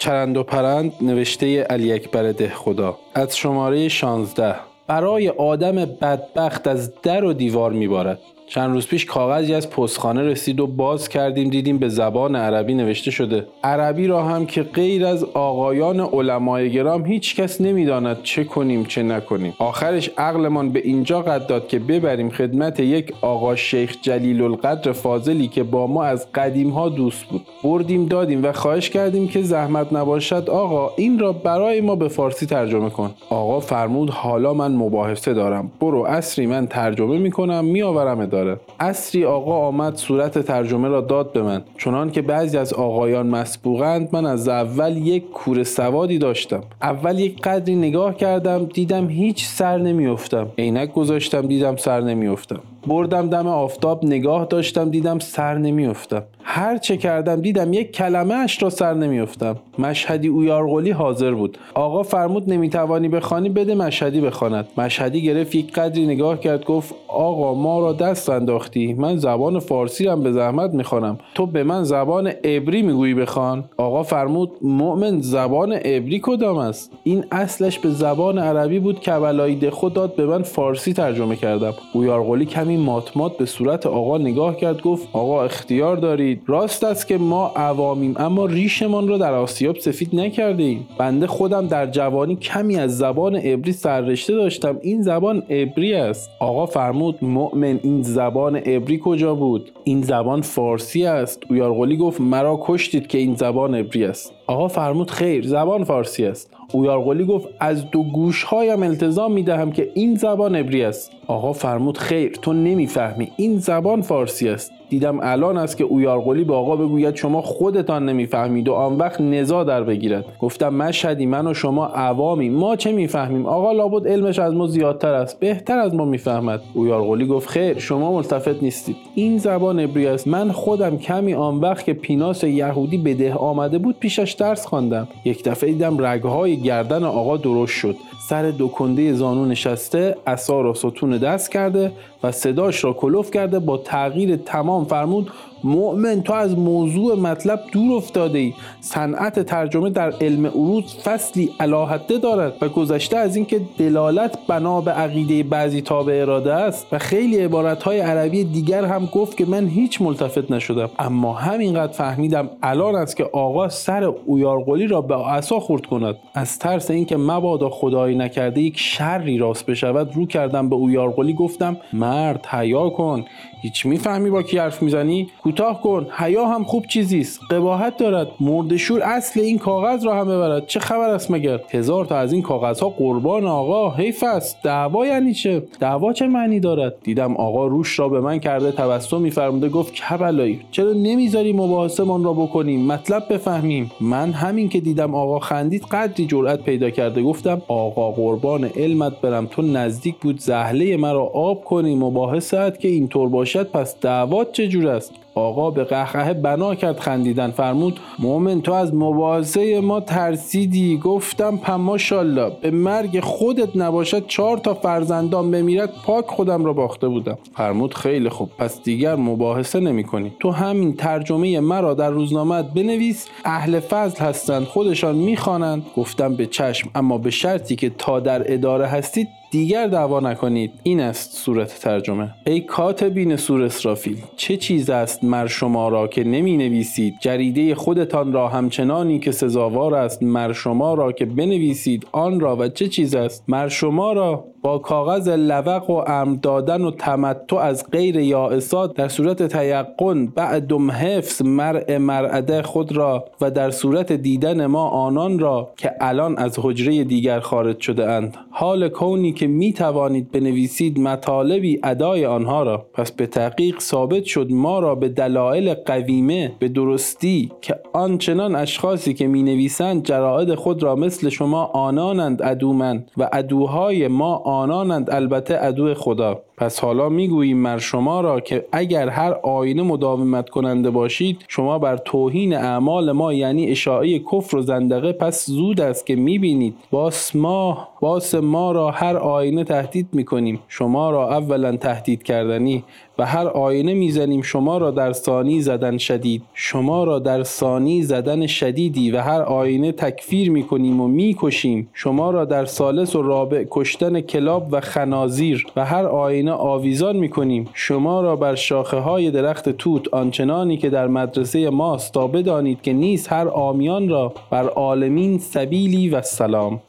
چرند و پرند نوشته علی اکبر ده خدا. از شماره 16 برای آدم بدبخت از در و دیوار میبارد. چند روز پیش کاغذی از پستخانه رسید و باز کردیم دیدیم به زبان عربی نوشته شده. عربی را هم که غیر از آقایان علمای گرام هیچ کس نمی‌داند چه کنیم چه نکنیم. آخرش عقلمان به اینجا قد داد که ببریم خدمت یک آقا شیخ جلیل القدر فاضلی که با ما از قدیم ها دوست بود. بردیم دادیم و خواهش کردیم که زحمت نباشد آقا این را برای ما به فارسی ترجمه کن. آقا فرمود حالا من مباحثه دارم. برو اصری من ترجمه می‌کنم میآورم داره اصری آقا آمد صورت ترجمه را داد به من. چنان که بعضی از آقایان مسبوقند من از اول یک کور سوادی داشتم. اول یک قدری نگاه کردم دیدم هیچ سر نمیافتم. عینک گذاشتم دیدم سر نمیافتم. بردم دم آفتاب نگاه داشتم دیدم سر نمیافتم. هر چه کردم دیدم یک کلمه اش را سر نمیافتم. مشهدی اویارقلی حاضر بود. آقا فرمود نمی‌توانی بخوانی؟ بده مشهدی بخواند. مشهدی گرفت یک قدری نگاه کرد گفت آقا ما را دست انداختی. من زبان فارسی هم به زحمت می‌خوانم. تو به من زبان عبری می‌گویی بخوان. آقا فرمود مؤمن زبان عبری کدام است؟ این اصلش به زبان عربی بود که ولایی خود داد به من فارسی ترجمه کردم. اویارقلی کمی ماتمات به صورت آقا نگاه کرد گفت آقا اختیار دارید. راست است که ما عوامیم اما ریشمان را در آسیاب سفید نکرده ایم. بنده خودم در جوانی کمی از زبان عبری سررشته داشتم. این زبان عبری است. آقا فرمود مؤمن این زبان عبری کجا بود؟ این زبان فارسی است. اویارقلی گفت مرا کشتید که این زبان عبری است. آقا فرمود خیر زبان فارسی است. اویارقلی گفت از دو گوشهایم التزام می‌دهم که این زبان عبری است. آقا فرمود خیر تو نمی‌فهمی این زبان فارسی است. دیدم الان است که اویارقلی به آقا بگوید شما خودتان نمی‌فهمید و آن وقت نزا در بگیرد. گفتم مشهدی من و شما عوامی. ما چه می‌فهمیم؟ آقا لابد علمش از ما زیادتر است. بهتر از ما می‌فهمد. اویارقلی گفت خیر شما ملتفت نیستید. این زبان عبری است. من خودم کمی آن وقت که پیناس یهودی به ده آمده بود پیشش درس خواندم. یک دفعه دیدم رگهای گردن آقا درست شد. سر دو کنده زانو نشسته اثار و ستون دست کرده و صداش را کلوف کرده با تغییر تمام فرمود مؤمن تو از موضوع مطلب دور افتاده ای صنعت ترجمه در علم عروض فصلی علاحده دارد و گذشته از اینکه دلالت بنا به عقیده بعضی تابع اراده است و خیلی عبارت های عربی دیگر هم گفت که من هیچ ملتفت نشدم. اما همینقدر فهمیدم الان است که آقا سر اویارقلی را به عصا خورد کند. از ترس اینکه مبادا خدایی نکرده یک شری راست بشود رو کردم به اویارقلی گفتم مرد حیا کن. هیچ می‌فهمی با کی حرف می‌زنی؟ کوتاه کن حیا هم خوب چیزی است قباحت دارد. مردشور اصل این کاغذ را هم ببرد. چه خبر است مگر؟ هزار تا از این کاغذها قربان آقا. حیف است. دعوا یعنی چه؟ دعوا چه معنی دارد؟ دیدم آقا روش را به من کرده تبسم میفرموده گفت کبلایی چرا نمی‌ذاری مباحثه من را بکنیم؟ مطلب بفهمیم. من همین که دیدم آقا خندید قدری جرأت پیدا کرده. گفتم آقا قربان علمت برم تو نزدیک بود زهله مرا آب کنی مباحثت که اینطور باشد پس دعوات چجور است؟ آقا به قهقه بنا کرد خندیدن فرمود مؤمن تو از مباحثه ما ترسیدی؟ گفتم پماشالله به مرگ خودت نباشد چهار تا فرزندان بمیرد پاک خودم را باخته بودم. فرمود خیلی خوب پس دیگر مباحثه نمی کنی. تو همین ترجمه مرا در روزنامه بنویس اهل فضل هستند خودشان می‌خوانند گفتم به چشم اما به شرطی که تا در اداره هستید دیگر دعوا نکنید. این است صورت ترجمه. ای کاتبین سور اسرافیل چه چیز است مر شما را که نمی نویسید جریده خودتان را همچنانی که سزاوار است مر شما را که بنویسید آن را و چه چیز است؟ مر شما را با کاغذ لوق و امر دادن و تمتع از غیر یائسات در صورت تیقن بعدم حفظ مرع مرعده خود را و در صورت دیدن ما آنان را که الان از حجره دیگر خارج شده اند. حال کونی که می توانید بنویسید مطالبی ادای آنها را. پس به تحقیق ثابت شد ما را به دلایل قویمه به درستی که آنچنان اشخاصی که می نویسند جرائد خود را مثل شما آنانند ادومند و ادوهای ما آنانند البته ادو خدا. پس حالا می‌گوییم مر شما را که اگر هر آینه مداومت کننده باشید شما بر توهین اعمال ما یعنی اشاعه کفر و زندقه پس زود است که می‌بینید. باس ما باس ما را هر آینه تهدید می‌کنیم. شما را اولا تهدید کردنی و هر آینه می‌زنیم. شما را در ثانی زدن شدید. شما را در ثانی زدن شدیدی و هر آینه تکفیر می‌کنیم و می‌کشیم. شما را در سالس و رابع کشتن کلاب و خنازیر و هر آینه آویزان می‌کنیم شما را بر شاخه های درخت توت آنچنانی که در مدرسه ماست تا بدانید که نیست مر عامیان را بر عالمین سبیلی والسلام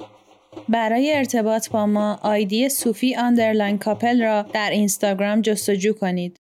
برای ارتباط با ما آیدی صوفی underline کاپل را در اینستاگرام جستجو کنید.